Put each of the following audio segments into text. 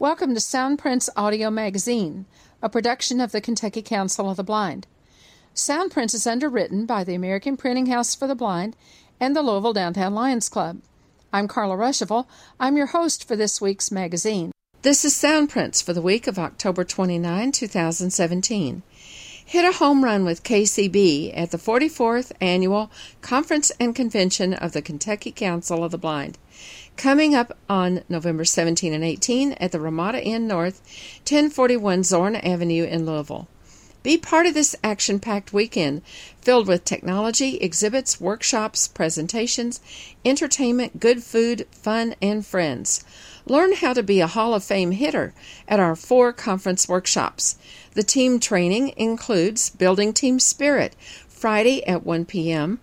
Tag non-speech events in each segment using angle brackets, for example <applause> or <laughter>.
Welcome to Soundprints Audio Magazine, a production of the Kentucky Council of the Blind. Soundprints is underwritten by the American Printing House for the Blind and the Louisville Downtown Lions Club. I'm Carla Ruschival. I'm your host for this week's magazine. This is Soundprints for the week of October 29, 2017. Hit a home run with KCB at the 44th Annual Conference and Convention of the Kentucky Council of the Blind coming up on November 17 and 18 at the Ramada Inn North, 1041 Zorn Avenue in Louisville. Be part of this action packed weekend filled with technology, exhibits, workshops, presentations, entertainment, good food, fun, and friends. Learn how to be a Hall of Fame hitter at our four conference workshops. The team training includes Building Team Spirit, Friday at 1 p.m.,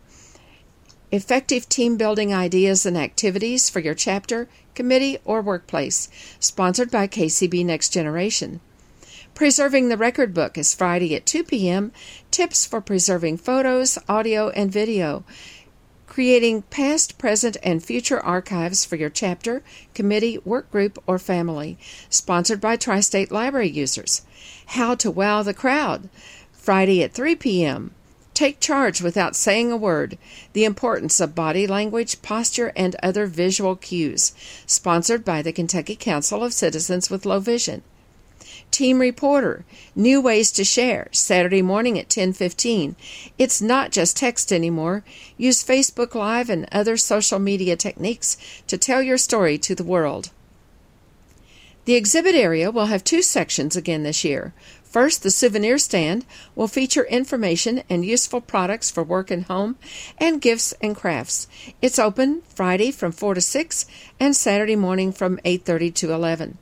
Effective team building ideas and activities for your chapter, committee, or workplace. Sponsored by KCB Next Generation. Preserving the Record Book is Friday at 2 p.m. Tips for preserving photos, audio, and video. Creating past, present, and future archives for your chapter, committee, work group, or family. Sponsored by Tri State Library users. How to Wow the Crowd. Friday at 3 p.m. Take charge without saying a word. The importance of body language, posture, and other visual cues. Sponsored by the Kentucky Council of Citizens with Low Vision. Team Reporter, new ways to share, Saturday morning at 10:15. It's not just text anymore. Use Facebook Live and other social media techniques to tell your story to the world. The exhibit area will have two sections again this year. First, the souvenir stand will feature information and useful products for work and home and gifts and crafts. It's open Friday from 4 to 6 and Saturday morning from 8:30 to 11.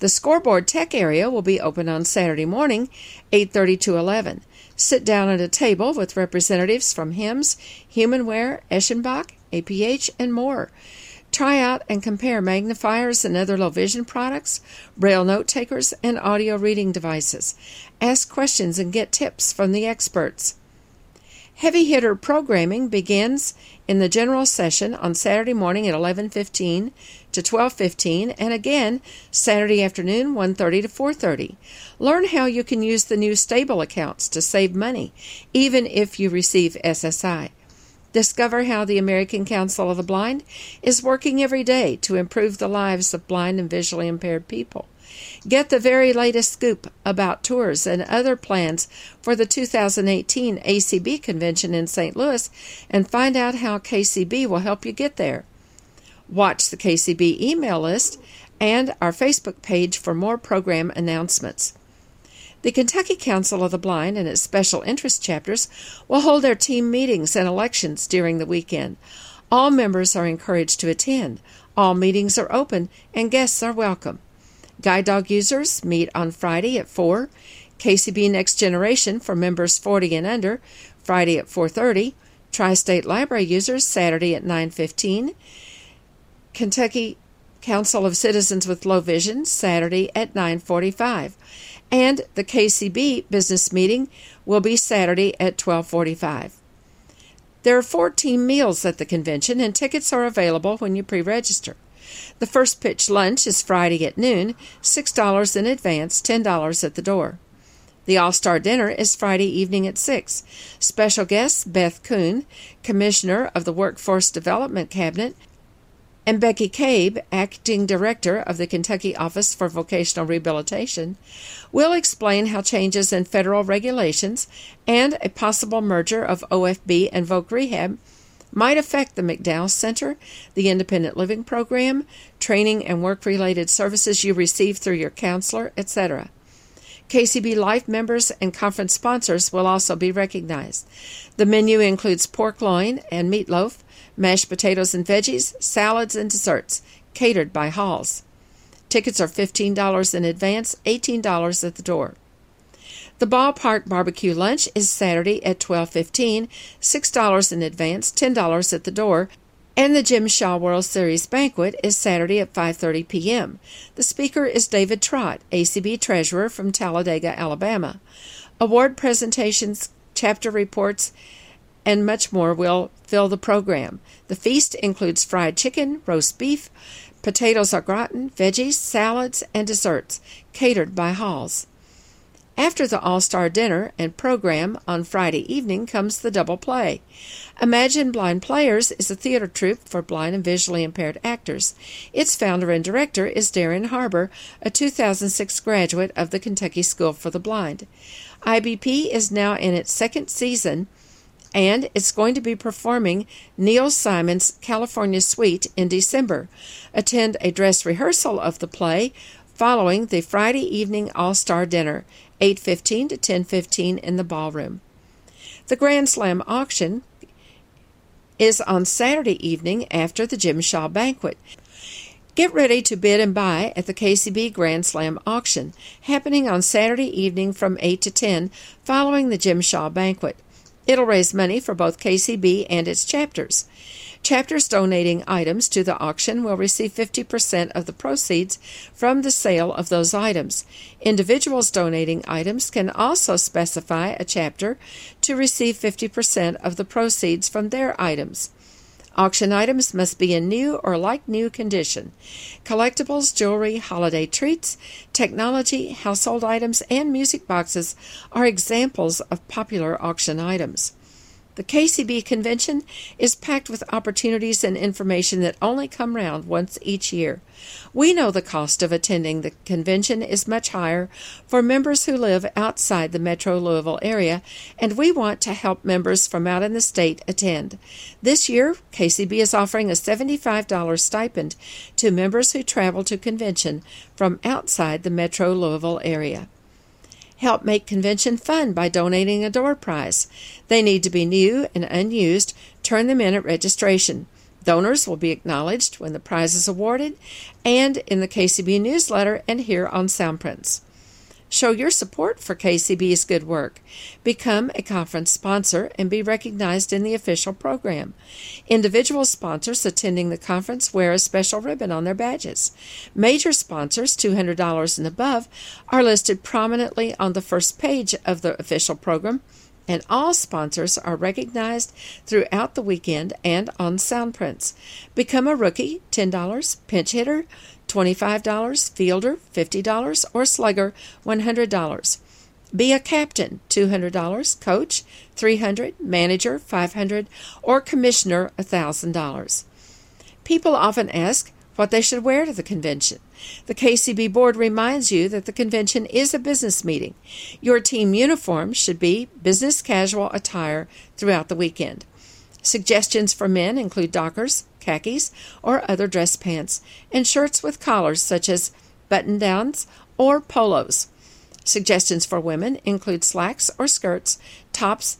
The scoreboard tech area will be open on Saturday morning, 8:30 to 11. Sit down at a table with representatives from HIMS, Humanware, Eschenbach, APH, and more. Try out and compare magnifiers and other low vision products, braille note takers, and audio reading devices. Ask questions and get tips from the experts. Heavy hitter programming begins in the general session on Saturday morning at 11:15 to 12:15 and again Saturday afternoon 1:30 to 4:30. Learn how you can use the new stable accounts to save money even if you receive SSI. Discover how the American Council of the Blind is working every day to improve the lives of blind and visually impaired people. Get the very latest scoop about tours and other plans for the 2018 ACB convention in St. Louis and find out how KCB will help you get there. Watch the KCB email list and our Facebook page for more program announcements. The Kentucky Council of the Blind and its special interest chapters will hold their team meetings and elections during the weekend. All members are encouraged to attend. All meetings are open and guests are welcome. Guide dog users meet on Friday at 4. KCB Next Generation for members 40 and under, Friday at 4:30. Tri-State Library users Saturday at 9:15. Kentucky Council of Citizens with Low Vision Saturday at 9:45 and the KCB business meeting will be Saturday at 12:45. There are 14 meals at the convention and tickets are available when you pre-register. The first pitch lunch is Friday at noon, $6 in advance, $10 at the door. The All Star Dinner is Friday evening at 6. Special guests Beth Kuhn, Commissioner of the Workforce Development Cabinet, and Becky Cabe, Acting Director of the Kentucky Office for Vocational Rehabilitation, will explain how changes in federal regulations and a possible merger of OFB and Voc Rehab might affect the McDowell Center, the Independent Living Program, training and work related services you receive through your counselor, etc. KCB Life members and conference sponsors will also be recognized. The menu includes pork loin and meatloaf, mashed potatoes and veggies, salads, and desserts, catered by Halls. Tickets are $15 in advance, $18 at the door. The ballpark barbecue lunch is Saturday at 12:15, $6 in advance, $10 at the door, And the Jim Shaw World Series banquet is Saturday at 5:30 p.m. The speaker is David Trott, ACB treasurer from Talladega, Alabama. Award presentations, chapter reports, and much more will fill the program. The feast includes fried chicken, roast beef, potatoes au gratin, veggies, salads, and desserts, catered by Halls. After the All Star Dinner and program on Friday evening comes the double play. Imagine Blind Players is a theater troupe for blind and visually impaired actors. Its founder and director is Darren Harbour, a 2006 graduate of the Kentucky School for the Blind. IBP is now in its second season and it's going to be performing Neil Simon's California Suite in December. Attend a dress rehearsal of the play following the Friday evening All-Star dinner, 8:15 to 10:15 in the ballroom. The Grand Slam auction is on Saturday evening after the Jim Shaw banquet. Get ready to bid and buy at the KCB Grand Slam auction, happening on Saturday evening from 8 to 10 following the Jim Shaw banquet. It'll raise money for both KCB and its chapters. Chapters donating items to the auction will receive 50% of the proceeds from the sale of those items. Individuals donating items can also specify a chapter to receive 50% of the proceeds from their items. Auction items must be in new or like new condition. Collectibles, jewelry, holiday treats, technology, household items, and music boxes are examples of popular auction items. The KCB convention is packed with opportunities and information that only come round once each year. We know the cost of attending the convention is much higher for members who live outside the metro Louisville area, and we want to help members from out in the state attend. This year, KCB is offering a $75 stipend to members who travel to convention from outside the metro Louisville area. Help make convention fun by donating a door prize. They need to be new and unused. Turn them in at registration. Donors will be acknowledged when the prize is awarded and in the KCB newsletter and here on Soundprints. Show your support for KCB's good work. Become a conference sponsor and be recognized in the official program. Individual sponsors attending the conference wear a special ribbon on their badges. Major sponsors, $200 and above, are listed prominently on the first page of the official program, and all sponsors are recognized throughout the weekend and on Soundprints. Become a rookie, $10, pinch hitter, $25, fielder $50, or slugger $100. Be a captain $200, coach $300, manager $500, or commissioner $1000. People often ask what they should wear to the convention. The KCB board reminds you that the convention is a business meeting. Your team uniform should be business casual attire throughout the weekend. Suggestions for men include dockers, khakis, or other dress pants, and shirts with collars such as button downs or polos. Suggestions for women include slacks or skirts, tops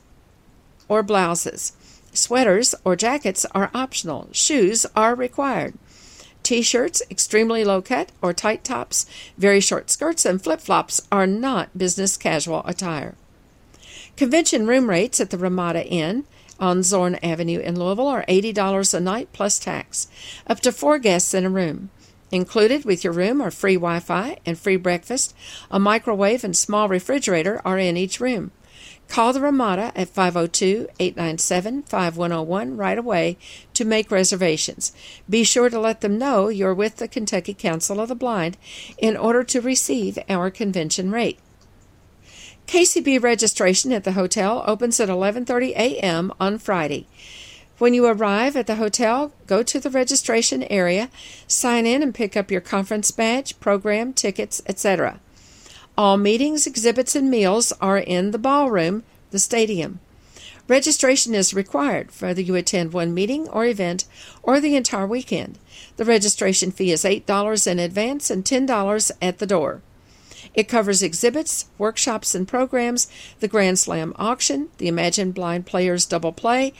or blouses. Sweaters or jackets are optional, shoes are required. T shirts, extremely low cut or tight tops, very short skirts, and flip flops are not business casual attire. Convention room rates at the Ramada Inn on Zorn Avenue in Louisville are $80 a night plus tax, up to four guests in a room. Included with your room are free Wi Fi and free breakfast. A microwave and small refrigerator are in each room. Call the Ramada at 502 897 5101 right away to make reservations. Be sure to let them know you're with the Kentucky Council of the Blind in order to receive our convention rate. KCB registration at the hotel opens at 11:30 a.m. on Friday. When you arrive at the hotel, go to the registration area, sign in and pick up your conference badge, program, tickets, etc. All meetings, exhibits, and meals are in the ballroom, the stadium. Registration is required whether you attend one meeting or event or the entire weekend. The registration fee is $8 in advance and $10 at the door. It covers exhibits, workshops, and programs, the Grand Slam auction, the Imagine Blind Players Double Play,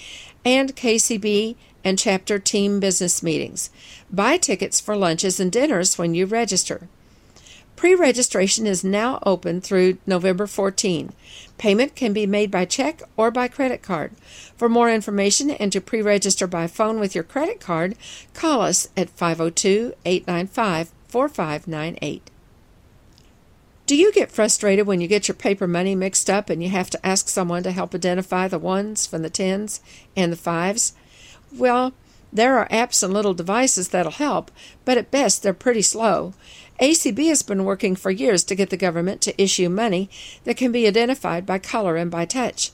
and KCB and chapter team business meetings. Buy tickets for lunches and dinners when you register. Pre registration is now open through November 14. Payment can be made by check or by credit card. For more information and to pre register by phone with your credit card, call us at 502 895 4598. Do you get frustrated when you get your paper money mixed up and you have to ask someone to help identify the ones from the tens and the fives? Well, there are apps and little devices that'll help, but at best they're pretty slow. ACB has been working for years to get the government to issue money that can be identified by color and by touch.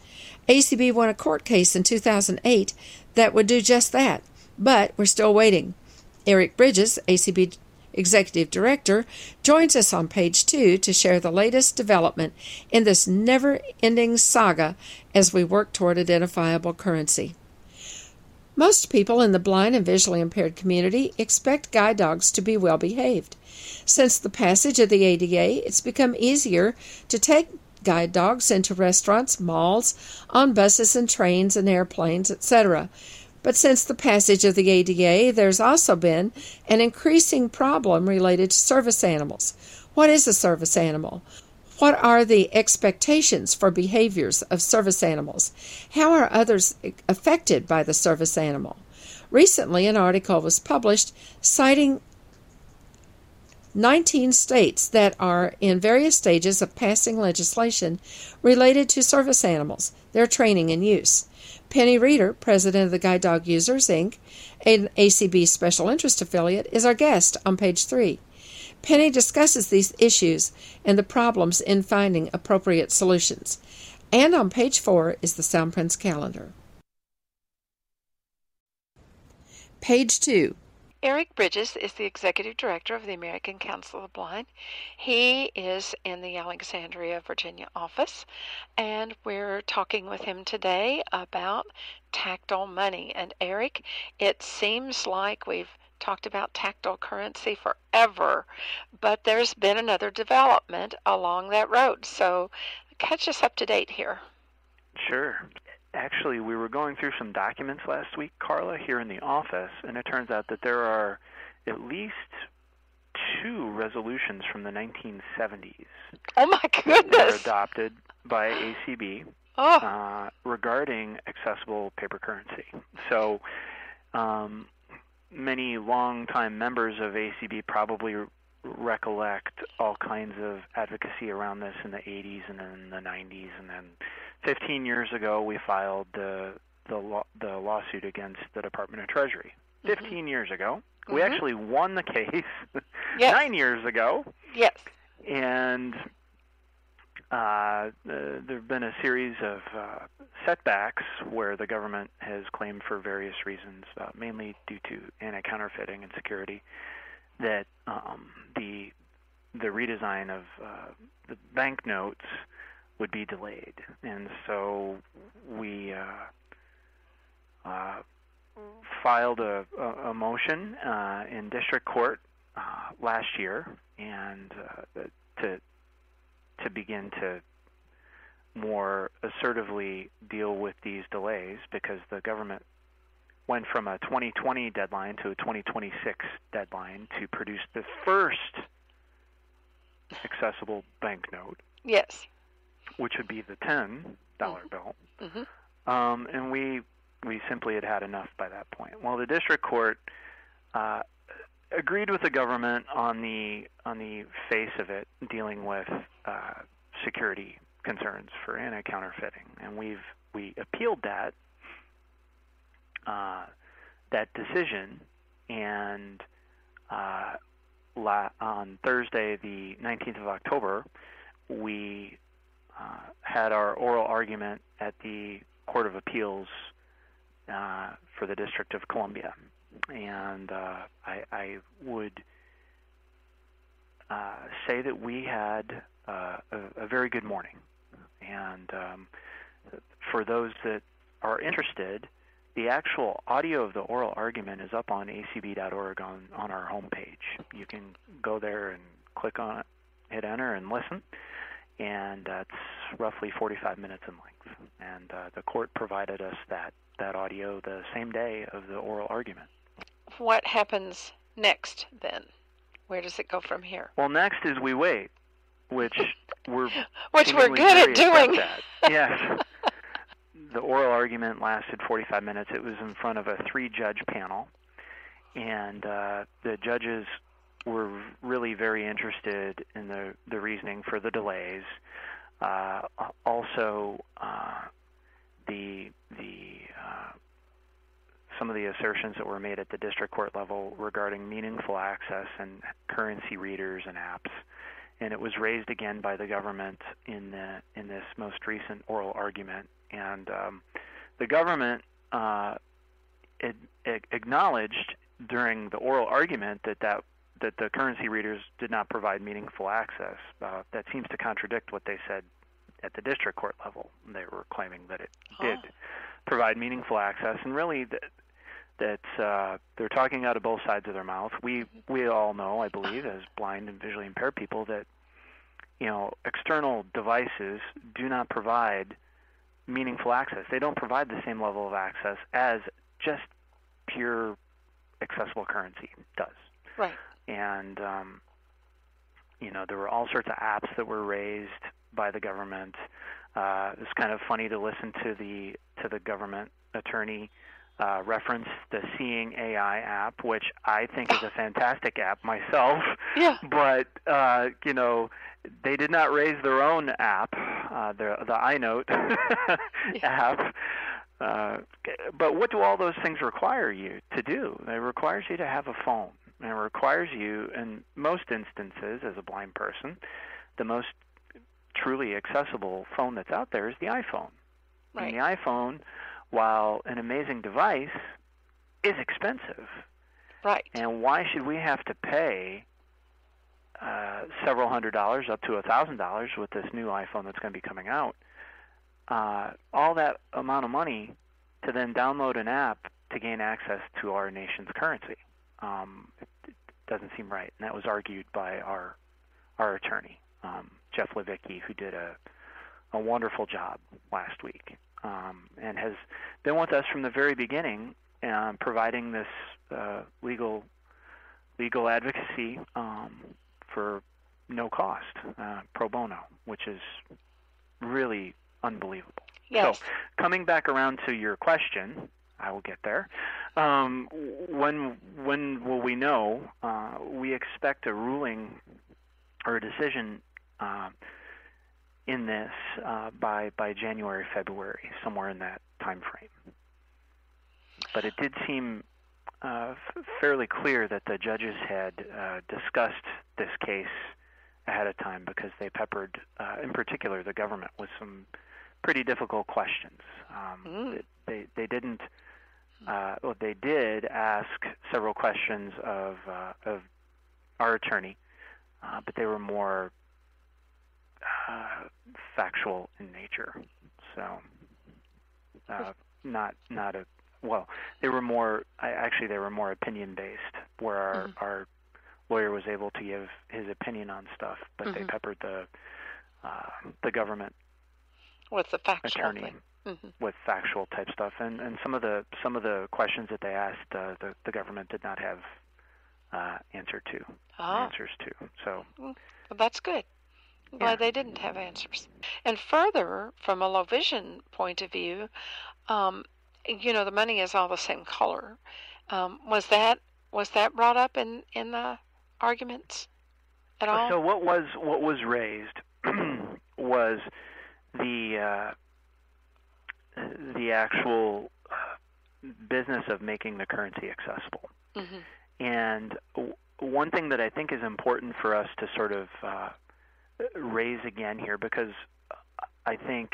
ACB won a court case in 2008 that would do just that, but we're still waiting. Eric Bridges, ACB Executive Director, joins us on page two to share the latest development in this never ending saga as we work toward identifiable currency. Most people in the blind and visually impaired community expect guide dogs to be well behaved. Since the passage of the ADA, it's become easier to take guide dogs into restaurants, malls, on buses and trains and airplanes, etc. But since the passage of the ADA, there's also been an increasing problem related to service animals. What is a service animal? What are the expectations for behaviors of service animals? How are others affected by the service animal? Recently, an article was published citing 19 states that are in various stages of passing legislation related to service animals, their training and use. Penny Reeder, president of the Guide Dog Users, Inc., an ACB special interest affiliate, is our guest on page three. Penny discusses these issues and the problems in finding appropriate solutions. And on page four is the Soundprints calendar. Page two Eric Bridges is the executive director of the American Council of the Blind. He is in the Alexandria, Virginia office, and we're talking with him today about tactile money. And Eric, it seems like we've talked about tactile currency forever, but there's been another development along that road. So catch us up to date here. Sure actually, we were going through some documents last week, Carla, here in the office, and it turns out that there are at least two resolutions from the 1970s. Oh my goodness! That were adopted by ACB oh. uh, regarding accessible paper currency. So, um, many longtime members of ACB probably recollect all kinds of advocacy around this in the 80s and then the 90s, and then 15 years ago we filed the the, law, the lawsuit against the Department of Treasury. Mm-hmm. 15 mm-hmm. years ago, mm-hmm. we actually won the case. <laughs> yes. Nine years ago. Yes. And uh, uh, there have been a series of uh, setbacks where the government has claimed for various reasons, uh, mainly due to anti-counterfeiting and security, that um, the the redesign of uh, the banknotes would be delayed, and so we uh, uh, filed a, a, a motion uh, in district court uh, last year, and uh, to to begin to more assertively deal with these delays because the government went from a 2020 deadline to a 2026 deadline to produce the first accessible banknote. Yes. Which would be the ten dollar mm-hmm. bill. Mm-hmm. Um, and we we simply had had enough by that point. Well, the district court uh, agreed with the government on the on the face of it, dealing with uh, security concerns for anti-counterfeiting, and we've we appealed that uh, that decision, and uh, la- on Thursday, the 19th of October, we uh, had our oral argument at the Court of Appeals uh, for the District of Columbia, and uh, I, I, would say that we had a, a, very good morning, and um, for those that are interested the actual audio of the oral argument is up on acb.org on, on our homepage. You can go there and click on it, hit enter, and listen. And that's roughly 45 minutes in length. And uh, the court provided us that, that audio the same day of the oral argument. What happens next then? where does it go from here? Well, next is we wait, which <laughs> we're which we're good at doing. at. <laughs> Yes. The oral argument lasted 45 minutes. It was in front of a three-judge panel, and uh, the judges were really very interested in the the reasoning for the delays. Uh, also, uh, the the uh, some of the assertions that were made at the district court level regarding meaningful access and currency readers and apps, and it was raised again by the government in the in this most recent oral argument. And um, the government uh, it, it acknowledged during the oral argument that that that the currency readers did not provide meaningful access. Uh, that seems to contradict what they said at the district court level. They were claiming that it did Oh. provide meaningful access, and really that that uh, they're talking out of both sides of their mouth. We we all know, I believe, as blind and visually impaired people, that you know external devices do not provide meaningful access. They don't provide the same level of access as just pure accessible currency does Right. and um, you know there were all sorts of apps that were raised by the government. Uh, it's kind of funny to listen to the to the government attorney uh, reference the Seeing AI app, which I think is a fantastic app myself. Yeah. <laughs> But uh, you know they did not raise their own app, uh, the the EyeNote <laughs> app. Uh, but what do all those things require you to do? It requires you to have a phone. And it requires you, in most instances, as a blind person, the most truly accessible phone that's out there is the iPhone. Right. And the iPhone, while an amazing device, is expensive. Right. And why should we have to pay uh, several hundred dollars, up to a thousand dollars, with this new iPhone that's going to be coming out? Uh, all that amount of money to then download an app to gain access to our nation's currency um, it, it doesn't seem right, and that was argued by our our attorney, um, Jeff Lovitky, who did a a wonderful job last week, um, and has been with us from the very beginning, um, providing this uh, legal legal advocacy um, for no cost, uh, pro bono, which is really unbelievable. Yes. So, coming back around to your question, I will get there. Um, when when will we know? Uh, we expect a ruling or a decision uh, in this uh, by by January February, somewhere in that time frame. But it did seem uh, f- fairly clear that the judges had uh, discussed this case ahead of time because they peppered, uh, in particular, the government with some pretty difficult questions. Um, Mm. They they didn't. Uh, well, they did ask several questions of uh, of our attorney, uh, but they were more uh, factual in nature. So, uh, not not a well. They were more. I, actually, they were more opinion based, where our Mhm. our lawyer was able to give his opinion on stuff, but they Mhm. peppered the uh, the government With the factual attorney thing. hmm with factual type stuff, and and some of the some of the questions that they asked, uh, the the government did not have uh, answer to Ah. answers to. So Well, that's good. Yeah. they didn't have answers. And further, from a low vision point of view, um, you know, the money is all the same color. Um, was that was that brought up in in the arguments at all? so what was what was raised <clears throat> was the uh, the actual uh, business of making the currency accessible. hmm And w- one thing that I think is important for us to sort of uh, raise again here, because I think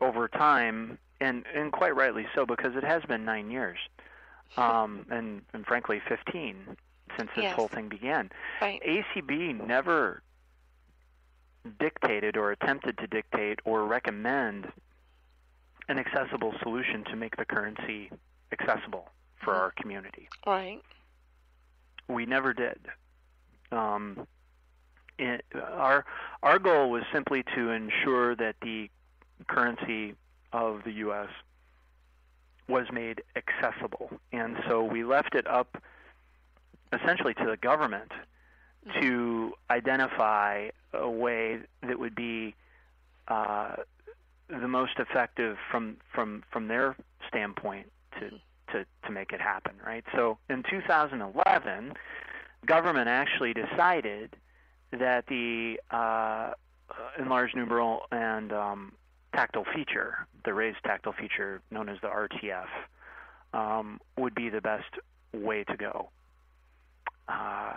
over time, and, and quite rightly so, because it has been nine years, um, <laughs> and, and frankly 15 since this Yes. whole thing began. Right. ACB never dictated or attempted to dictate or recommend an accessible solution to make the currency accessible for Mhm. our community. Right. We never did. Um, it, our our goal was simply to ensure that the currency of the U.S. was made accessible, and so we left it up essentially to the government to identify a way that would be uh, the most effective from from from their standpoint to to to make it happen, right? So in 2011, government actually decided that the uh, enlarged numeral and um, tactile feature, the raised tactile feature known as the RTF, um, would be the best way to go. Uh,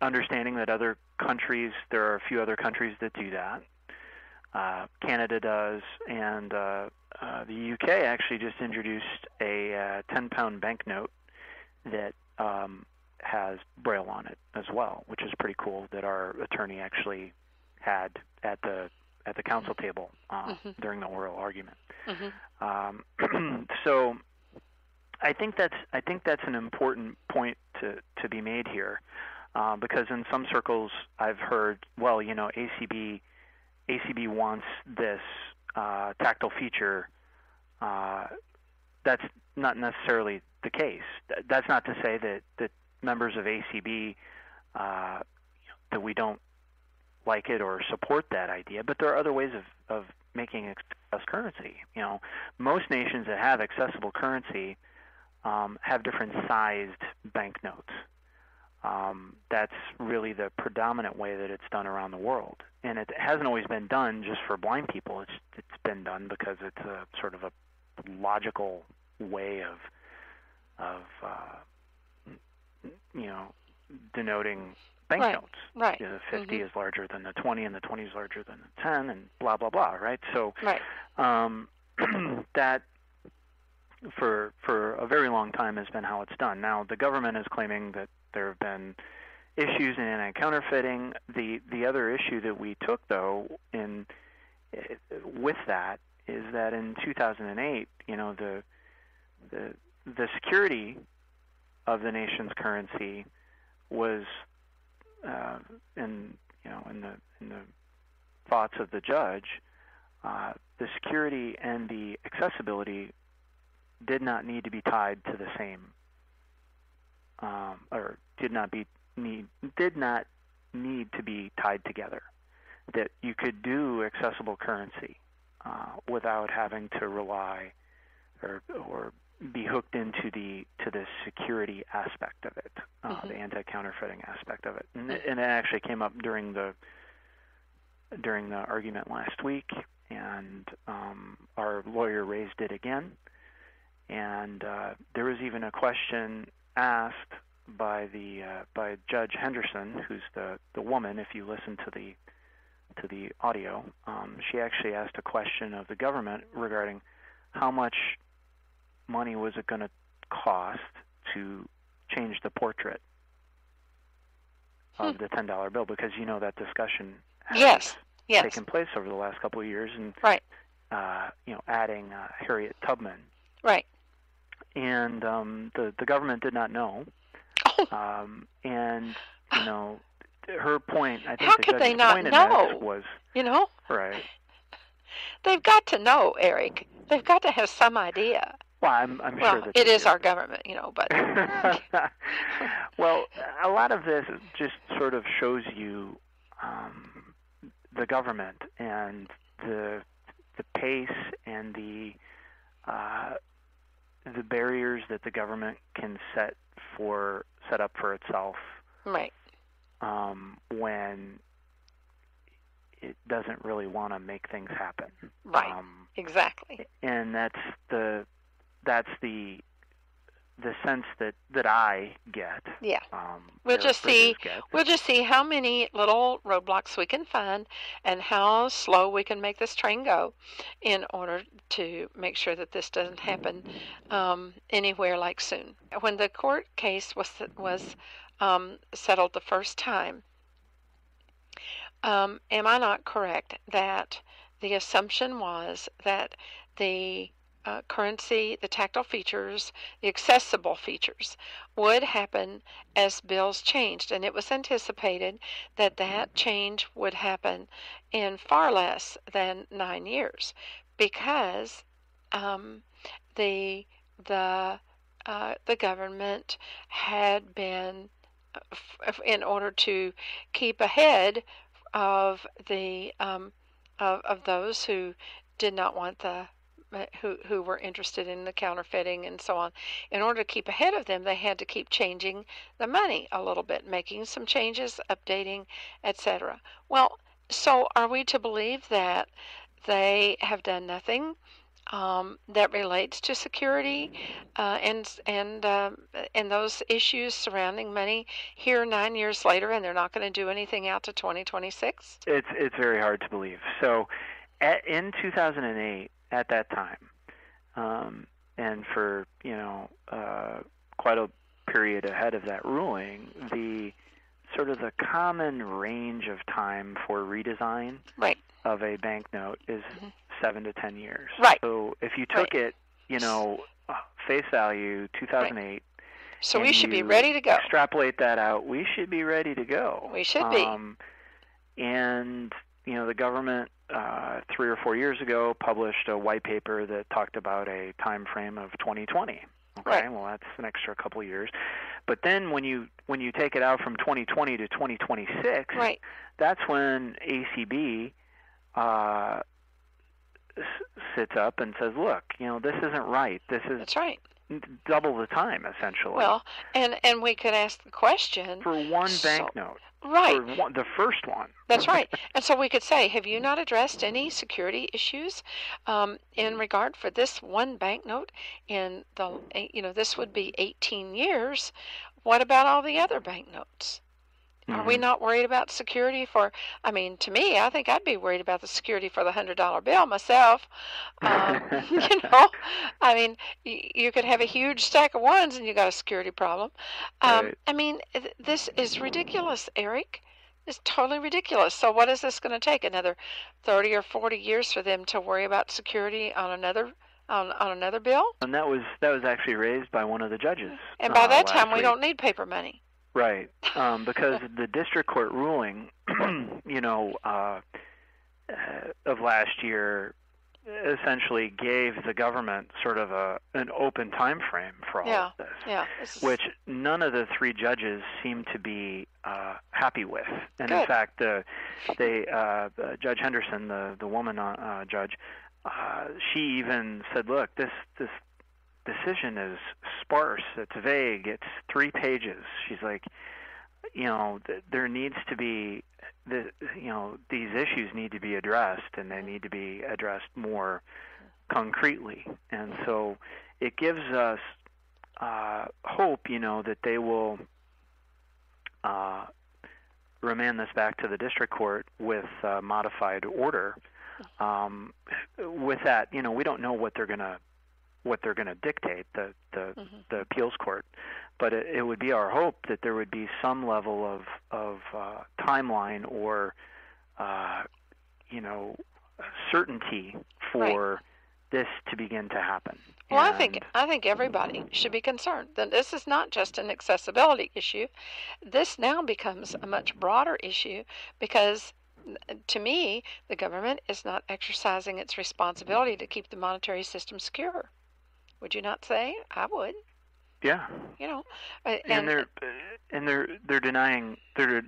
understanding that other countries, there are a few other countries that do that. Uh, Canada does, and uh, uh the UK actually just introduced a 10 pound banknote that um, has Braille on it as well, which is pretty cool that our attorney actually had at the at the council table uh, mm-hmm. during the oral argument. Mm-hmm. Um, <clears throat> so I think that's I think that's an important point to to be made here, uh, because in some circles I've heard, well, you know, ACB ACB wants this uh, tactile feature. Uh, that's not necessarily the case. That's not to say that that members of ACB uh, that we don't like it or support that idea, but there are other ways of, of making accessible currency. You know, most nations that have accessible currency um, have different sized banknotes. Um, that's really the predominant way that it's done around the world, and it hasn't always been done just for blind people. It's it's been done because it's a sort of a logical way of of uh, you know denoting banknotes. Right. right. The 50 mm-hmm. is larger than the 20, and the 20 is larger than the 10, and blah blah blah. Right. So right. Um, <clears throat> that for for a very long time has been how it's done. Now the government is claiming that there have been issues in anti-counterfeiting. The the other issue that we took though in with that is that in 2008, you know the the the security of the nation's currency was uh, in you know in the in the thoughts of the judge, uh, the security and the accessibility did not need to be tied to the same, um, or did not be need did not need to be tied together. That you could do accessible currency uh, without having to rely or or be hooked into the to the security aspect of it, uh, mm-hmm. the anti-counterfeiting aspect of it, and, it, and it actually came up during the during the argument last week, and um, our lawyer raised it again, and uh, there was even a question asked by the uh, by Judge Henderson, who's the the woman. If you listen to the to the audio, um, she actually asked a question of the government regarding how much money was it going to cost to change the portrait of hmm. the ten dollar bill? Because you know that discussion has yes. yes. taken place over the last couple of years, and right. uh, you know, adding uh, Harriet Tubman. Right. And um, the the government did not know. Oh. Um, and you know, her point. I think How the could they not know? Was you know right. <laughs> They've got to know, Eric. They've got to have some idea. Well, I'm, I'm well, sure that it is our government, you know, but. <laughs> well, a lot of this just sort of shows you um, the government and the the pace and the uh, the barriers that the government can set for set up for itself. Right. Um, when it doesn't really want to make things happen. Right. Um, exactly. And that's the that's the the sense that that I get. Yeah. Um, we'll just see. Get. We'll just see how many little roadblocks we can find, and how slow we can make this train go, in order to make sure that this doesn't happen um, anywhere like soon. When the court case was was um, settled the first time, um, am I not correct that the assumption was that the uh, currency, the tactile features, the accessible features would happen as bills changed. And it was anticipated that that change would happen in far less than nine years because um, the, the, uh, the government had been f- in order to keep ahead of the um, of, of those who did not want the uh, who who were interested in the counterfeiting and so on. In order to keep ahead of them, they had to keep changing the money a little bit, making some changes, updating, etc. Well, so are we to believe that they have done nothing um, that relates to security uh, and and um, and those issues surrounding money here nine years later, and they're not going to do anything out to 2026? It's it's very hard to believe. So, at, in 2008, at that time, um, and for you know uh, quite a period ahead of that ruling, the sort of the common range of time for redesign right. of a banknote is mm-hmm. seven to ten years. Right. So if you took right. it, you know, uh, face value 2008. Right. So we should be ready to go. Extrapolate that out. We should be ready to go. We should be. Um, and you know, the government uh, three or four years ago published a white paper that talked about a time frame of 2020. Okay, right. well that's an extra couple of years. But then when you when you take it out from 2020 to 2026, right. that's when ACB uh, sits up and says, "Look, you know, this isn't right. This is That's right. double the time essentially." Well, and and we could ask the question for one so, banknote. Right. One, the first one. That's <laughs> right. And so we could say, have you not addressed any security issues um, in regard for this one banknote? In the, you know, this would be 18 years. What about all the other banknotes? Are we mm-hmm. not worried about security for? I mean, to me, I think I'd be worried about the security for the hundred dollar bill myself. Um, <laughs> <laughs> you know, I mean, y- you could have a huge stack of ones and you got a security problem. Um, right. I mean, th- this is ridiculous, Eric. It's totally ridiculous. So, what is this going to take? Another thirty or forty years for them to worry about security on another on, on another bill? And that was that was actually raised by one of the judges. And by uh, that time, we don't need paper money. Right, um, because <laughs> the district court ruling, <clears throat> you know, uh, of last year essentially gave the government sort of a an open time frame for all yeah, of this, yeah, this which none of the three judges seem to be uh, happy with. And Good. in fact, uh, they uh, uh, Judge Henderson, the the woman uh, judge, uh, she even said, "Look, this this decision is sparse. It's vague. It's three pages. She's like, you know, th- there needs to be, the, you know, these issues need to be addressed, and they need to be addressed more concretely. And so, it gives us uh, hope, you know, that they will uh, remand this back to the district court with uh, modified order. Um, with that, you know, we don't know what they're going to what they're going to dictate the the, mm-hmm. the appeals court, but it, it, would be our hope that there would be some level of of uh, timeline or uh, you know certainty for right. this to begin to happen. Well, and I think I think everybody should be concerned that this is not just an accessibility issue. This now becomes a much broader issue because to me, the government is not exercising its responsibility to keep the monetary system secure. Would you not say? I would. Yeah. You know, and, and they're and they're they're denying they're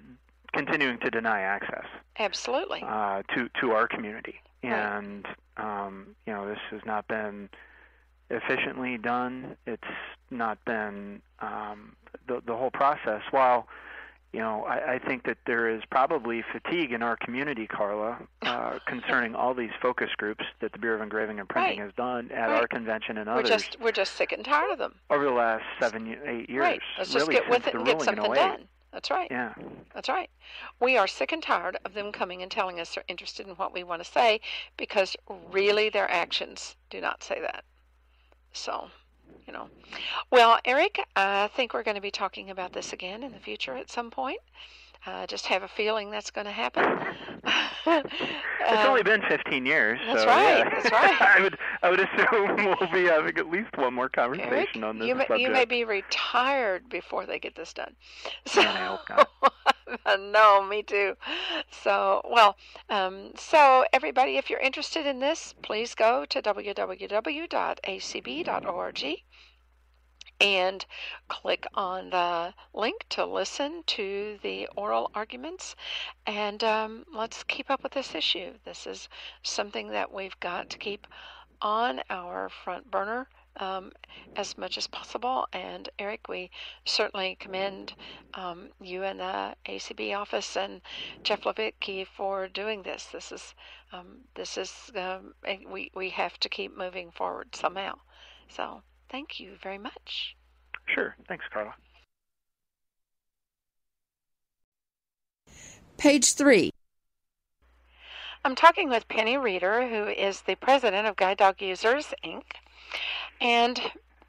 continuing to deny access. Absolutely. Uh, to to our community, right. and um, you know this has not been efficiently done. It's not been um, the the whole process. While you know, I, I think that there is probably fatigue in our community, Carla, <laughs> uh, concerning all these focus groups that the Bureau of Engraving and Printing right. has done at right. our convention and others. we're. Just, we're just sick and tired of them. Over the last seven, eight years. Right. Let's really just get with it and get something done. That's right. Yeah. That's right. We are sick and tired of them coming and telling us they're interested in what we want to say because really their actions do not say that. So you know. Well, Eric, I think we're going to be talking about this again in the future at some point. I uh, just have a feeling that's going to happen. <laughs> it's only been 15 years. That's so, right. Yeah. That's right. <laughs> I would I would assume <laughs> we'll be having at least one more conversation Eric, on this you may, subject. You may be retired before they get this done. So, I hope not. <laughs> no, me too. So, well, um, so everybody, if you're interested in this, please go to www.acb.org and click on the link to listen to the oral arguments. And um, let's keep up with this issue. This is something that we've got to keep on our front burner um, as much as possible. And Eric, we certainly commend um, you and the ACB office and Jeff Lovitky for doing this. This is um, this is um, we we have to keep moving forward somehow. So thank you very much. Sure. Thanks, Carla. Page three. I'm talking with Penny Reeder, who is the president of Guide Dog Users, Inc. And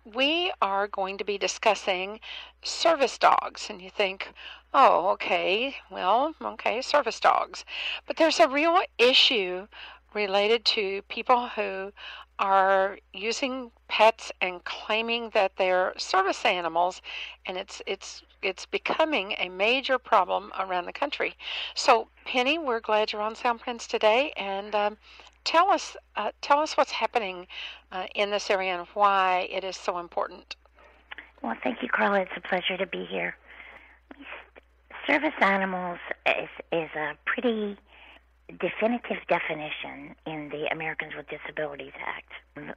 we are going to be discussing service dogs. And you think, oh, okay, well, okay, service dogs. But there's a real issue related to people who are using pets and claiming that they're service animals and it's it's it's becoming a major problem around the country. So Penny, we're glad you're on Soundprints today and um, tell us uh, tell us what's happening uh, in this area and why it is so important. Well, thank you, Carla. It's a pleasure to be here. Service animals is is a pretty definitive definition in the Americans with Disabilities Act.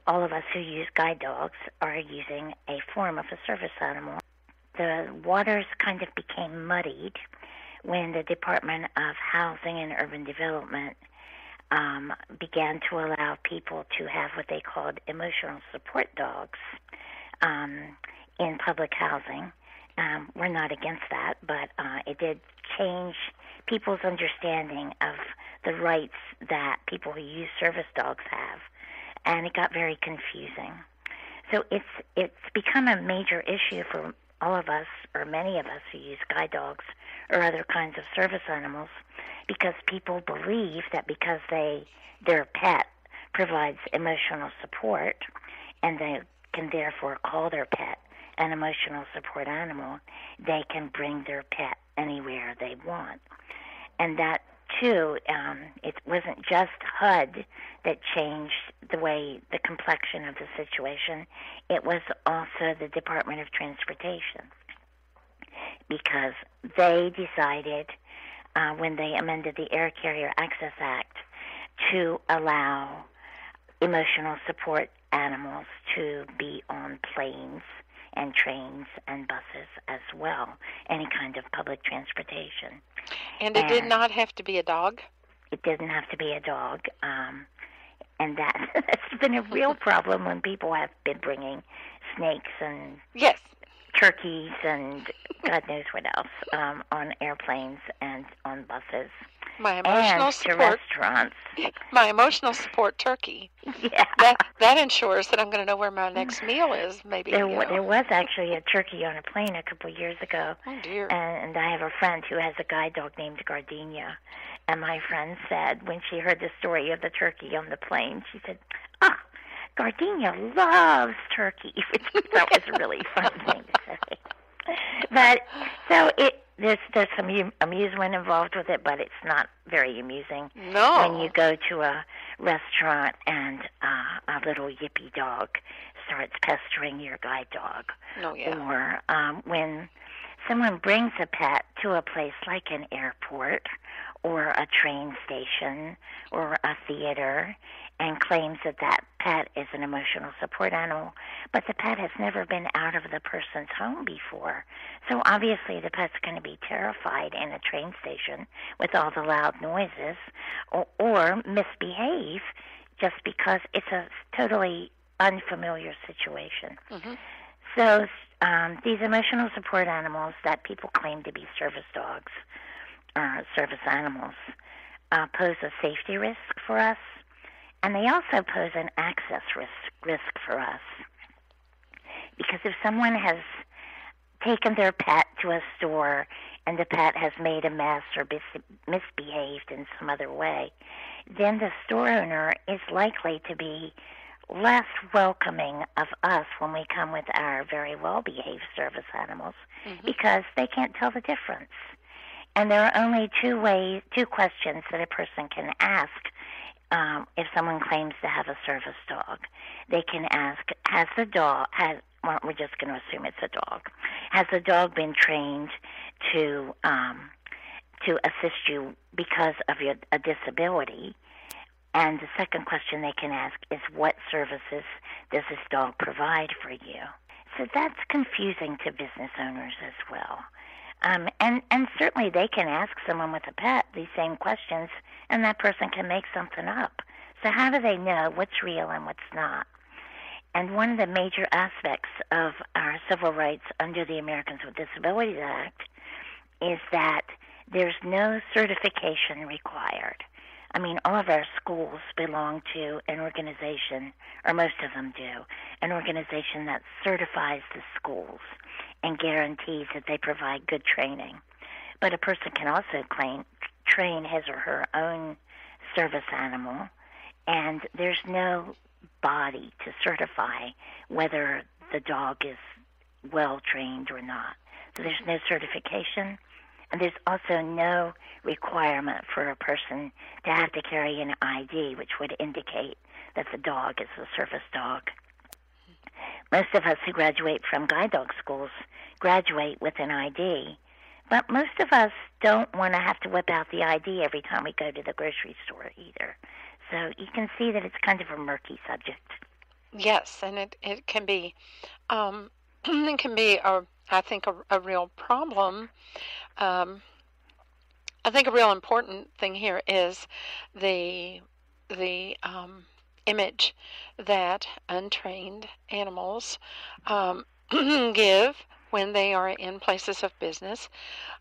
All of us who use guide dogs are using a form of a service animal. The waters kind of became muddied when the Department of Housing and Urban Development um, began to allow people to have what they called emotional support dogs um, in public housing. Um, we're not against that, but uh, it did change people's understanding of the rights that people who use service dogs have, and it got very confusing. So it's it's become a major issue for all of us, or many of us who use guide dogs or other kinds of service animals, because people believe that because they their pet provides emotional support, and they can therefore call their pet an emotional support animal, they can bring their pet anywhere they want. And that too, um, it wasn't just HUD that changed the way the complexion of the situation. It was also the Department of Transportation because they decided uh, when they amended the Air Carrier Access Act to allow emotional support animals to be on planes and trains and buses as well, any kind of public transportation. And it and did not have to be a dog? It didn't have to be a dog. Um, and that <laughs> that's been a real <laughs> problem when people have been bringing snakes and yes turkeys and God knows what else um, on airplanes and on buses. My emotional and support to restaurants. <laughs> My emotional support turkey. Yeah. That that ensures that I'm going to know where my next meal is. Maybe there, you know. there was actually a turkey on a plane a couple of years ago. Oh dear. And, and I have a friend who has a guide dog named Gardenia, and my friend said when she heard the story of the turkey on the plane, she said, "Ah, Gardenia loves turkey," which <laughs> that was a really fun thing to say. But so it there's there's some amusement involved with it, but it's not very amusing. No. When you go to a restaurant and uh, a little yippy dog starts pestering your guide dog. Oh yeah. Or um, when someone brings a pet to a place like an airport or a train station or a theater and claims that that pet is an emotional support animal, but the pet has never been out of the person's home before. So obviously the pet's going to be terrified in a train station with all the loud noises or, or misbehave just because it's a totally unfamiliar situation. Mm-hmm. So um, these emotional support animals that people claim to be service dogs or uh, service animals uh, pose a safety risk for us and they also pose an access risk, risk for us. Because if someone has taken their pet to a store and the pet has made a mess or bis- misbehaved in some other way, then the store owner is likely to be less welcoming of us when we come with our very well behaved service animals mm-hmm. because they can't tell the difference. And there are only two ways, two questions that a person can ask um, if someone claims to have a service dog, they can ask, has the dog, has, we're just going to assume it's a dog. Has the dog been trained to um, to assist you because of your a disability? And the second question they can ask is, what services does this dog provide for you? So that's confusing to business owners as well. Um, and, and certainly they can ask someone with a pet these same questions, and that person can make something up. So, how do they know what's real and what's not? And one of the major aspects of our civil rights under the Americans with Disabilities Act is that there's no certification required. I mean, all of our schools belong to an organization, or most of them do, an organization that certifies the schools and guarantees that they provide good training. But a person can also claim, train his or her own service animal, and there's no body to certify whether the dog is well trained or not. So there's no certification, and there's also no requirement for a person to have to carry an ID, which would indicate that the dog is a service dog. Most of us who graduate from guide dog schools graduate with an ID, but most of us don't want to have to whip out the ID every time we go to the grocery store either. So you can see that it's kind of a murky subject. Yes, and it, it can be um, <clears throat> it can be a I think a, a real problem. Um, I think a real important thing here is the the um, image that untrained animals um, <clears throat> give when they are in places of business,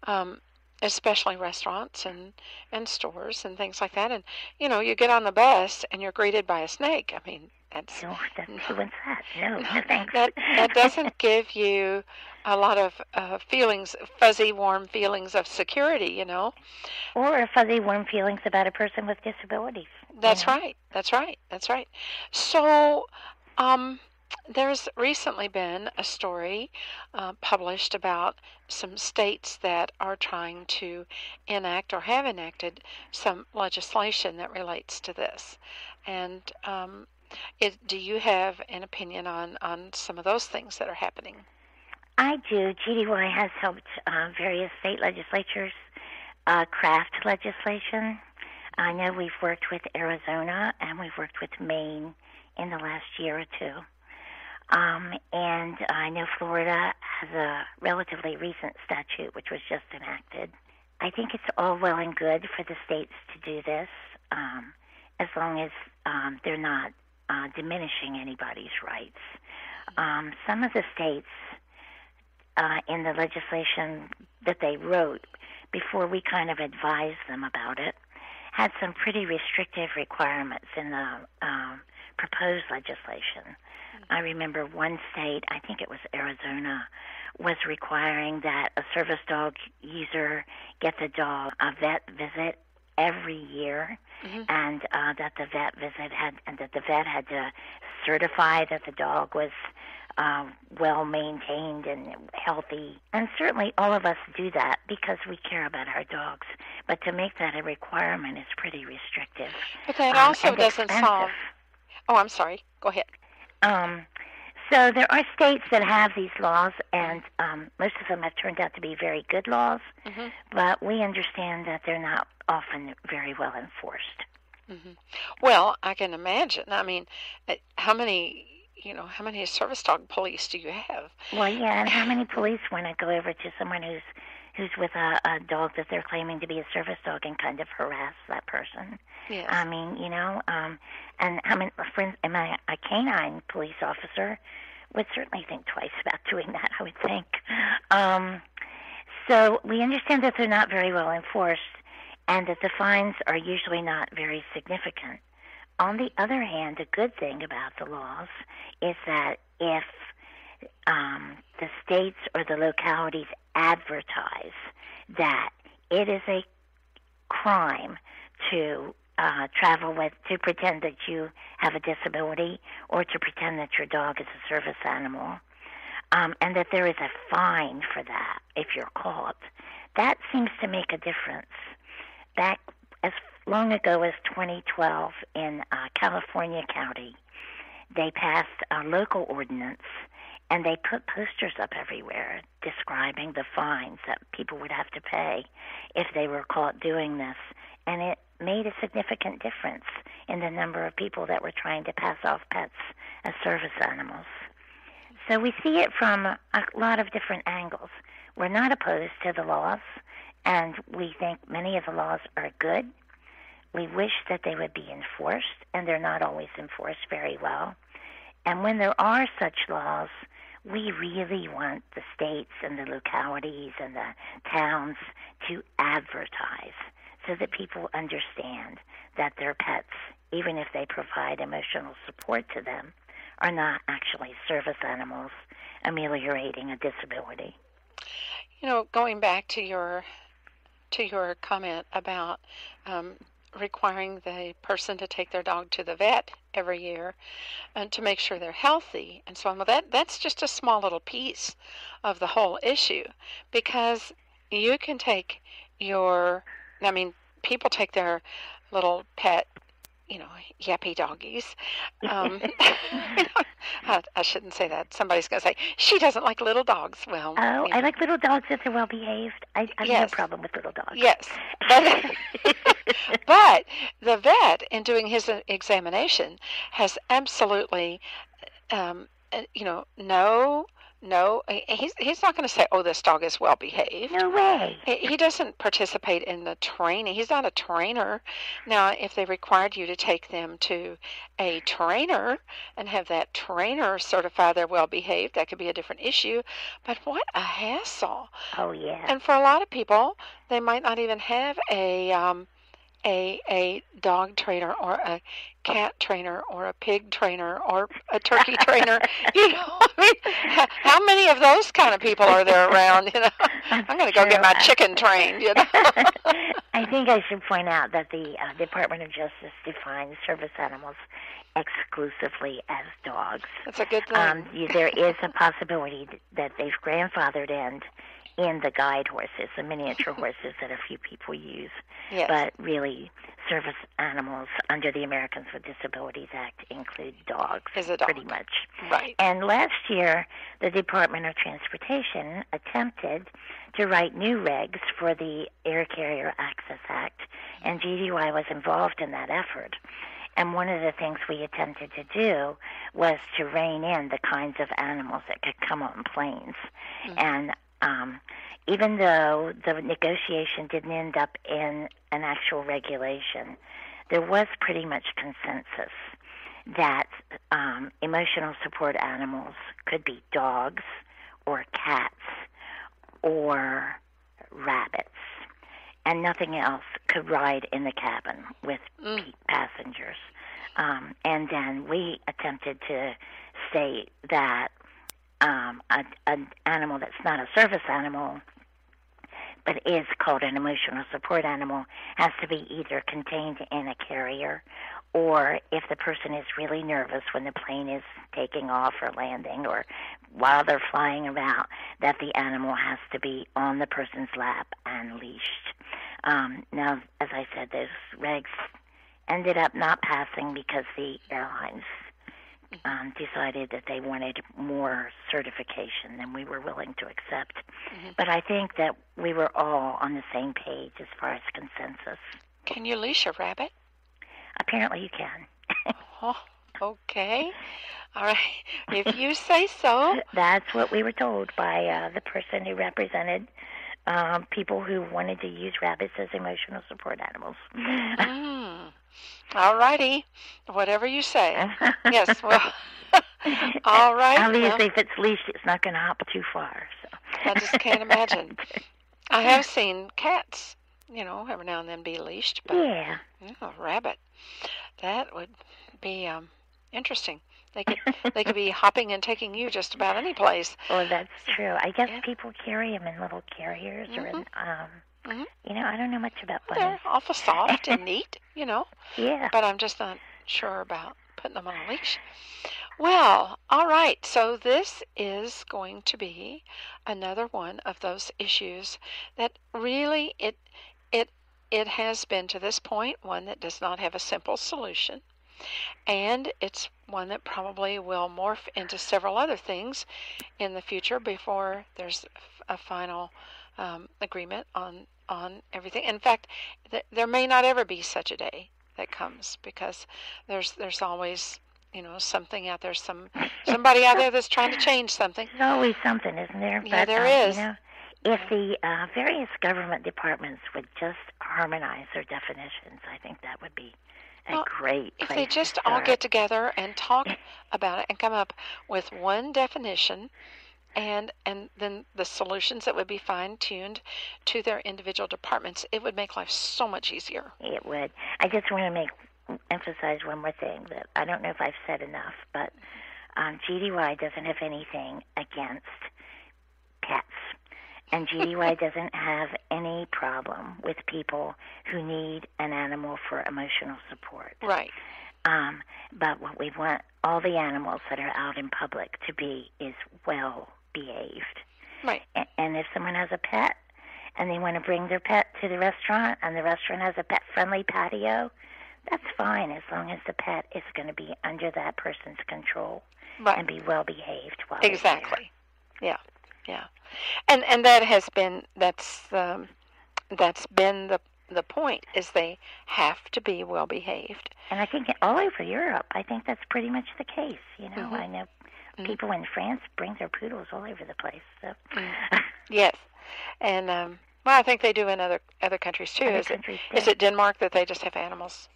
um, especially restaurants and, and stores and things like that. And you know, you get on the bus and you're greeted by a snake. I mean, that's no, that's that? No, <laughs> no thanks. That that doesn't <laughs> give you a lot of uh, feelings, fuzzy, warm feelings of security, you know. Or fuzzy, warm feelings about a person with disabilities. That's know? right. That's right. That's right. So, um, there's recently been a story uh, published about some states that are trying to enact or have enacted some legislation that relates to this. And um, it, do you have an opinion on, on some of those things that are happening? I do. GDUI has helped uh, various state legislatures uh, craft legislation. I know we've worked with Arizona and we've worked with Maine in the last year or two. Um, and I know Florida has a relatively recent statute which was just enacted. I think it's all well and good for the states to do this um, as long as um, they're not uh, diminishing anybody's rights. Um, some of the states uh, in the legislation that they wrote before we kind of advised them about it had some pretty restrictive requirements in the um, proposed legislation. I remember one state, I think it was Arizona, was requiring that a service dog user get the dog a vet visit every year, mm-hmm. and uh, that the vet visit had, and that the vet had to certify that the dog was um, well maintained and healthy. And certainly all of us do that because we care about our dogs. But to make that a requirement is pretty restrictive. But that um, also doesn't expensive. solve. Oh, I'm sorry. Go ahead. Um, so there are states that have these laws, and um, most of them have turned out to be very good laws. Mm-hmm. But we understand that they're not often very well enforced. Mm-hmm. Well, I can imagine. I mean, uh, how many you know, how many service dog police do you have? Well, yeah, and how many <sighs> police want to go over to someone who's who's with a, a dog that they're claiming to be a service dog and kind of harass that person? Yes. I mean, you know, um, and how many friends? Am I a canine police officer? Would certainly think twice about <laughs> doing that. I would think. Um, so we understand that they're not very well enforced, and that the fines are usually not very significant. On the other hand, a good thing about the laws is that if um, the states or the localities advertise that it is a crime to uh, travel with, to pretend that you have a disability or to pretend that your dog is a service animal, um, and that there is a fine for that if you're caught, that seems to make a difference. Back as long ago as 2012 in uh, California County, they passed a local ordinance and they put posters up everywhere describing the fines that people would have to pay if they were caught doing this. And it made a significant difference in the number of people that were trying to pass off pets as service animals. So we see it from a lot of different angles. We're not opposed to the laws, and we think many of the laws are good. We wish that they would be enforced, and they're not always enforced very well. And when there are such laws, we really want the states and the localities and the towns to advertise so that people understand that their pets, even if they provide emotional support to them, are not actually service animals ameliorating a disability. You know, going back to your to your comment about um, requiring the person to take their dog to the vet every year and to make sure they're healthy and so on. Well, that that's just a small little piece of the whole issue because you can take your I mean, people take their little pet you know, yappy doggies. Um, <laughs> <laughs> you know, I, I, shouldn't say that. Somebody's going to say she doesn't like little dogs. Well, oh, you know. I like little dogs if they're well behaved. I, I yes. have no problem with little dogs. Yes, but, <laughs> but the vet, in doing his examination, has absolutely, um, uh, you know, no no, he's he's not going to say, "Oh, this dog is well behaved." No way. He, he doesn't participate in the training. He's not a trainer. Now, if they required you to take them to a trainer and have that trainer certify they're well behaved, that could be a different issue. But what a hassle! Oh yeah. And for a lot of people, they might not even have a um, a a dog trainer or a cat trainer or a pig trainer or a turkey <laughs> trainer. You know, <laughs> I mean, how many of those kind of people are there around? You know, I'm going to go get my chicken trained. You know. <laughs> I think I should point out that the uh, Department of Justice defines service animals exclusively as dogs. That's a good thing. Um, there is a possibility that they've grandfathered in in the guide horses, the miniature horses that a few people use. Yes. But really, service animals under the Americans with Disabilities Act include dogs, dog. pretty much. Right. And last year, the Department of Transportation attempted to write new regs for the Air Carrier Access Act, and GDUI was involved in that effort. And one of the things we attempted to do was to rein in the kinds of animals that could come on planes. Mm-hmm. And um, even though the negotiation didn't end up in an actual regulation, there was pretty much consensus that um, emotional support animals could be dogs or cats or rabbits, and nothing else could ride in the cabin with mm. passengers. Um, and then we attempted to state that um, a, an animal that's not a service animal but is called an emotional support animal has to be either contained in a carrier or if the person is really nervous when the plane is taking off or landing or while they're flying around, that the animal has to be on the person's lap and leashed. Um, now, as I said, those regs ended up not passing because the airlines um, decided that they wanted more certification than we were willing to accept. Mm-hmm. But I think that we were all on the same page as far as consensus. Can you leash a rabbit? Apparently, you can. oh, okay. All right. If you say so. <laughs> That's what we were told by uh, the person who represented um, people who wanted to use rabbits as emotional support animals. <laughs> mm. All righty. Whatever you say. yes, <laughs> well. <laughs> all right. At least well, if it's leashed, it's not going to hop too far. So. I just can't imagine. <laughs> I have seen cats, you know, every now and then be leashed, but yeah, you know, a rabbit, that would be um, interesting. They could they could be hopping and taking you just about any place. Well, that's true. I guess yeah. people carry them in little carriers mm-hmm. or in mm-hmm. um, Mm-hmm. You know, I don't know much about bunnies. They're awful <laughs> soft and neat, you know. Yeah. But I'm just not sure about putting them on a leash. Well, all right. So this is going to be another one of those issues that really it it it has been to this point one that does not have a simple solution. And it's one that probably will morph into several other things in the future before there's a final um, agreement on on everything. In fact, th- there may not ever be such a day that comes because there's there's always you know something out there some somebody out there that's trying to change something there's always something isn't there yeah but, there uh, is. you know if the uh, various government departments would just harmonize their definitions i think that would be a Well, great if they just all get together and talk <laughs> about it and come up with one definition and and then the solutions that would be fine tuned to their individual departments it would make life so much easier It would. I just want to make emphasize one more thing that I don't know if I've said enough, but um, GDUI doesn't have anything against pets, and GDUI <laughs> doesn't have any problem with people who need an animal for emotional support. right Um, but what we want all the animals that are out in public to be is well behaved. right And if someone has a pet and they want to bring their pet to the restaurant and the restaurant has a pet friendly patio, that's fine as long as the pet is going to be under that person's control right and be well behaved while exactly yeah yeah and and that has been that's um that's been the the point is they have to be well behaved And I think all over Europe, I think that's pretty much the case. You know, Mhm. I know. People in France bring their poodles all over the place. So <laughs> yes and um well i think they do in other other countries too other is it countries Is it Denmark that they just have animals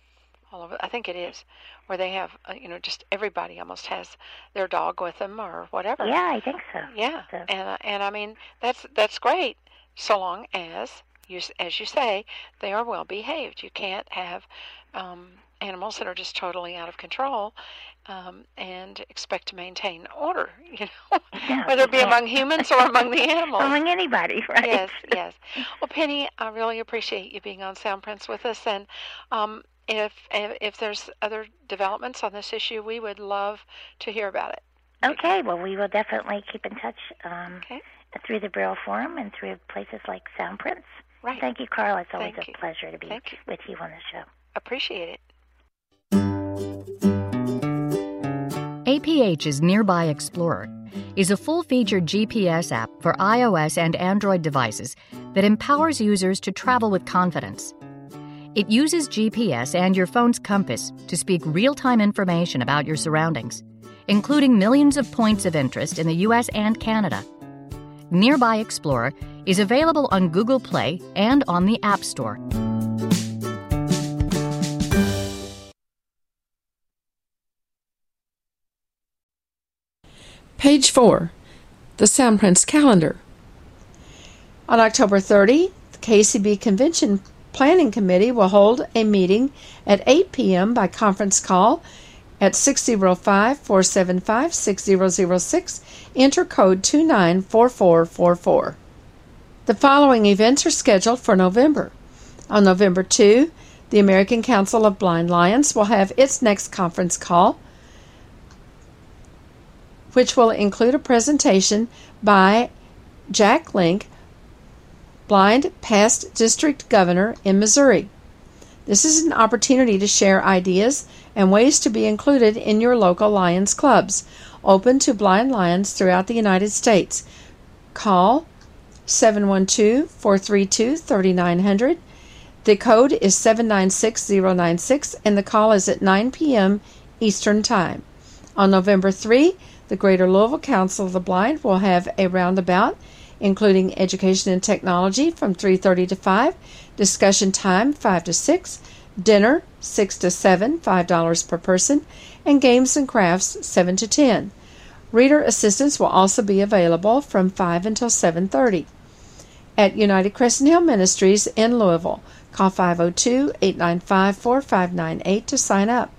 all over? I think it is, where they have, uh, you know, just everybody almost has their dog with them or whatever. Yeah, I think so. Yeah, So- and uh, and I mean that's that's great, so long as you as you say they are well behaved. You can't have um, animals that are just totally out of control um, and expect to maintain order. <laughs> You know, No, whether it be among humans or among the <laughs> animals. Among anybody, right? Yes, yes. Well, Penny, I really appreciate you being on Soundprints with us, and um, if if there's other developments on this issue, we would love to hear about it. Okay, well, we will definitely keep in touch um, Okay. through the Braille Forum and through places like Soundprints. Right. Thank you, Carl. It's always Thank a you. pleasure to be with you on the show. Appreciate it. APH's Nearby Explorer is a full featured GPS app for iOS and Android devices that empowers users to travel with confidence. It uses GPS and your phone's compass to speak real time information about your surroundings, including millions of points of interest in the US and Canada. Nearby Explorer is available on Google Play and on the App Store. Page 4 The Soundprints Calendar. On October 30, the KCB Convention Planning Committee will hold a meeting at 8 p.m. by conference call at 605 475 6006. Enter code 294444. The following events are scheduled for November. On November 2, the American Council of Blind Lions will have its next conference call which will include a presentation by Jack Link, blind past district governor in Missouri. This is an opportunity to share ideas and ways to be included in your local Lions clubs, open to blind lions throughout the United States. Call 712 432 3900. The code is 796096 and the call is at 9 p.m. Eastern Time. On November 3, the Greater Louisville Council of the Blind will have a roundabout including education and technology from 3:30 to 5, discussion time 5 to 6, dinner 6 to 7, $5 per person, and games and crafts 7 to 10. Reader assistance will also be available from 5 until 7:30 at United Crescent Hill Ministries in Louisville. Call 502-895-4598 to sign up.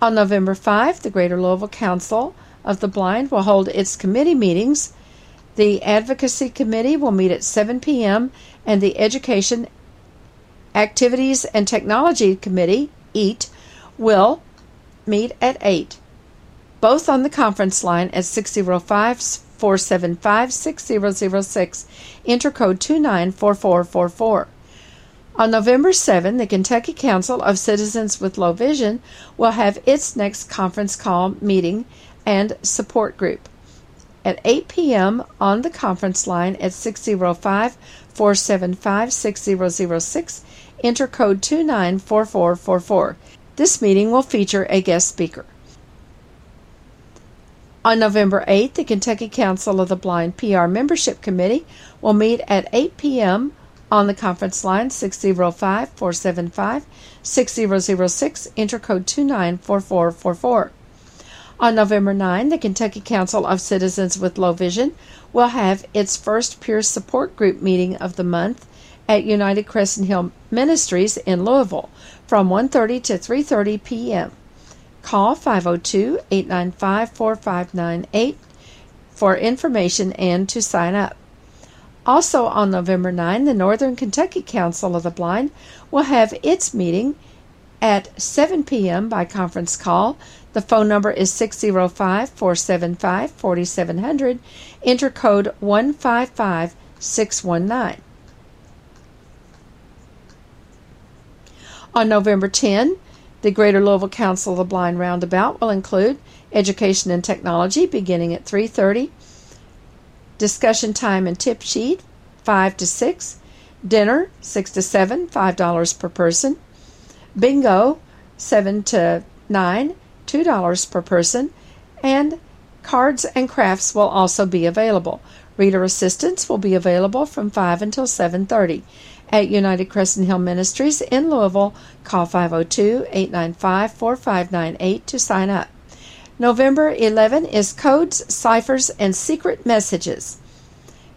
On November 5, the Greater Louisville Council of the Blind will hold its committee meetings. The Advocacy Committee will meet at 7 p.m. and the Education Activities and Technology Committee, EAT, will meet at 8. Both on the conference line at 605 475 6006. Enter code 294444. On November 7, the Kentucky Council of Citizens with Low Vision will have its next conference call meeting and support group at 8 p.m. on the conference line at 605 475 6006. Enter code 294444. This meeting will feature a guest speaker. On November 8th, the Kentucky Council of the Blind PR Membership Committee will meet at 8 p.m. on the conference line 605 475 6006. Enter code 294444. On November 9, the Kentucky Council of Citizens with Low Vision will have its first peer support group meeting of the month at United Crescent Hill Ministries in Louisville from 1:30 to 3:30 p.m. Call 502-895-4598 for information and to sign up. Also on November 9, the Northern Kentucky Council of the Blind will have its meeting at 7 p.m. by conference call the phone number is 605 475 4700. Enter code 155619. On November 10, the Greater Louisville Council of the Blind Roundabout will include education and technology beginning at 3:30, discussion time and tip sheet 5 to 6, dinner 6 to 7, $5 per person, bingo 7 to 9, $2 per person, and cards and crafts will also be available. Reader assistance will be available from 5 until 7:30 at United Crescent Hill Ministries in Louisville. Call 502-895-4598 to sign up. November 11 is codes, ciphers, and secret messages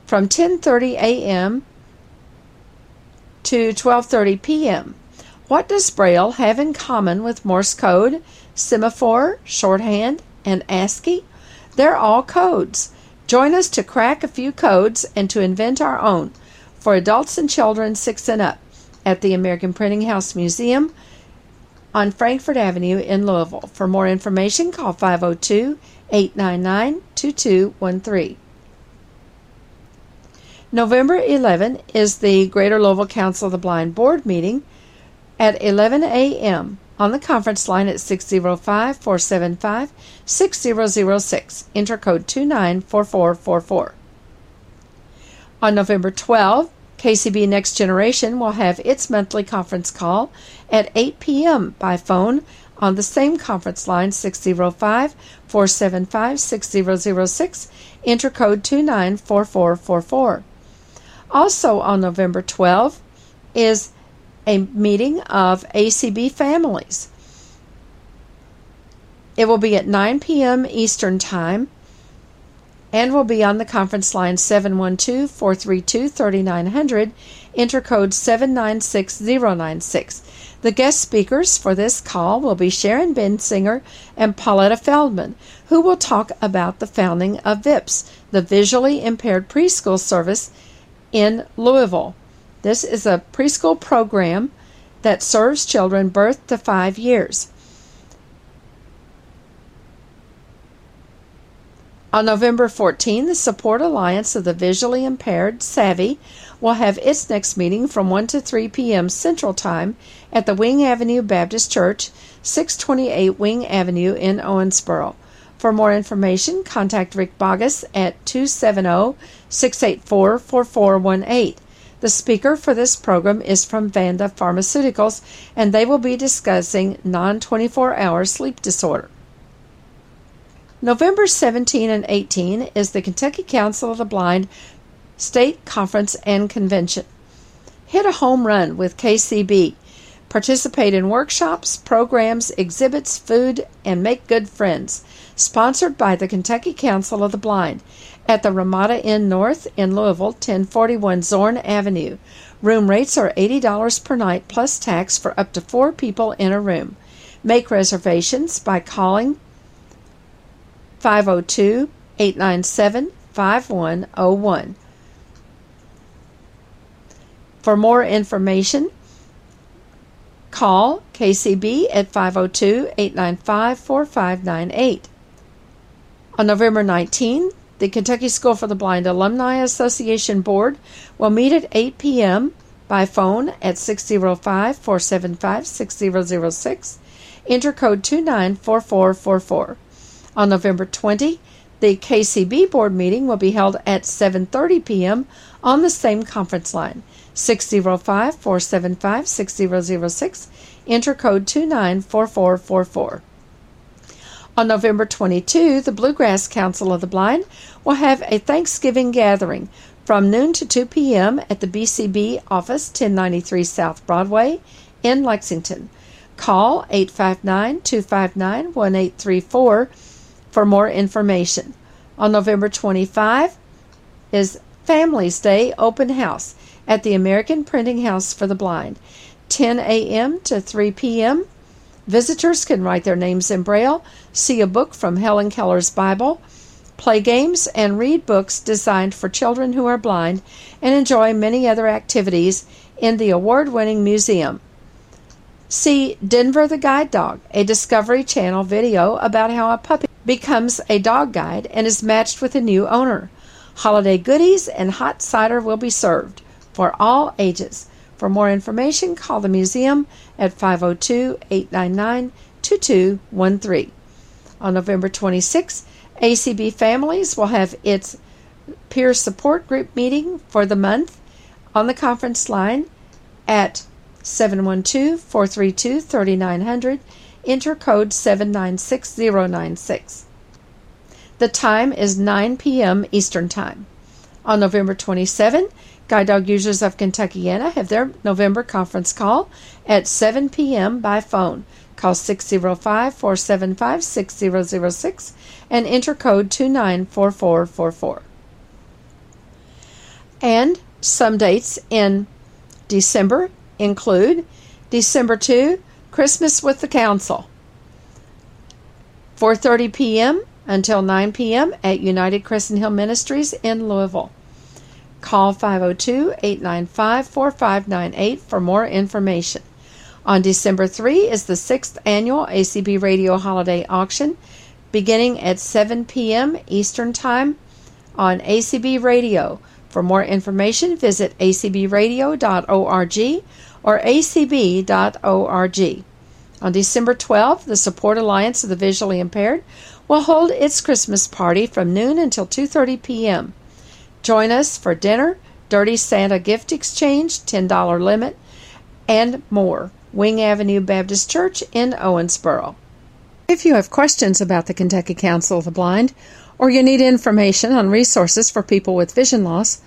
from 10:30 a.m. to 12:30 p.m. What does Braille have in common with Morse code? semaphore, shorthand, and ASCII. They're all codes. Join us to crack a few codes and to invent our own for adults and children six and up at the American Printing House Museum on Frankfort Avenue in Louisville. For more information, call 502 899 2213. November 11 is the Greater Louisville Council of the Blind Board meeting at 11 a.m on the conference line at 605 475 6006. Enter code 294444. On November 12, KCB Next Generation will have its monthly conference call at 8 p.m. by phone on the same conference line 605 475 6006. Enter code 294444. Also on November 12 is a meeting of ACB families. It will be at 9 p.m. Eastern Time and will be on the conference line 712 432 3900, enter code 796096. The guest speakers for this call will be Sharon Bensinger and Pauletta Feldman, who will talk about the founding of VIPS, the Visually Impaired Preschool Service in Louisville. This is a preschool program that serves children birth to five years. On November 14, the Support Alliance of the Visually Impaired, Savvy, will have its next meeting from 1 to 3 p.m. Central Time at the Wing Avenue Baptist Church, 628 Wing Avenue in Owensboro. For more information, contact Rick Bogus at 270 684 4418. The speaker for this program is from Vanda Pharmaceuticals, and they will be discussing non 24 hour sleep disorder. November 17 and 18 is the Kentucky Council of the Blind State Conference and Convention. Hit a home run with KCB. Participate in workshops, programs, exhibits, food, and make good friends. Sponsored by the Kentucky Council of the Blind at the Ramada Inn North in Louisville, 1041 Zorn Avenue. Room rates are $80 per night plus tax for up to four people in a room. Make reservations by calling 502 897 5101. For more information, call KCB at 502 895 4598. On November 19, the Kentucky School for the Blind Alumni Association Board will meet at 8 p.m. by phone at 605 475 6006. Enter code 294444. On November 20, the KCB board meeting will be held at 7:30 p.m. on the same conference line. 605 475 6006. Enter code 294444. On November 22, the Bluegrass Council of the Blind will have a Thanksgiving gathering from noon to 2 p.m. at the BCB office, 1093 South Broadway in Lexington. Call 859 259 1834 for more information. On November 25 is Families Day Open House at the American Printing House for the Blind, 10 a.m. to 3 p.m. Visitors can write their names in Braille, see a book from Helen Keller's Bible, play games, and read books designed for children who are blind, and enjoy many other activities in the award winning museum. See Denver the Guide Dog, a Discovery Channel video about how a puppy becomes a dog guide and is matched with a new owner. Holiday goodies and hot cider will be served for all ages. For more information, call the museum at 502 899 2213. On November 26, ACB Families will have its peer support group meeting for the month on the conference line at 712 432 3900. Enter code 796096. The time is 9 p.m. Eastern Time. On November 27, Guide Dog users of Kentuckiana have their November conference call at 7 p.m. by phone. Call 605 475 6006 and enter code 294444. And some dates in December include December 2, Christmas with the Council. 4:30 p.m. until 9 p.m. at United Crescent Hill Ministries in Louisville. Call 502 895 4598 for more information. On December 3 is the sixth annual ACB Radio Holiday Auction beginning at 7 p.m. Eastern Time on ACB Radio. For more information, visit acbradio.org or acb.org. On December 12, the Support Alliance of the Visually Impaired will hold its Christmas party from noon until 2:30 p.m. Join us for dinner, Dirty Santa gift exchange, $10 limit, and more. Wing Avenue Baptist Church in Owensboro. If you have questions about the Kentucky Council of the Blind, or you need information on resources for people with vision loss,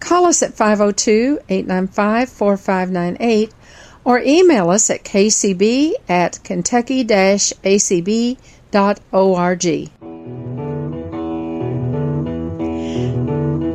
call us at 502 895 4598 or email us at kcb at kentucky acb.org.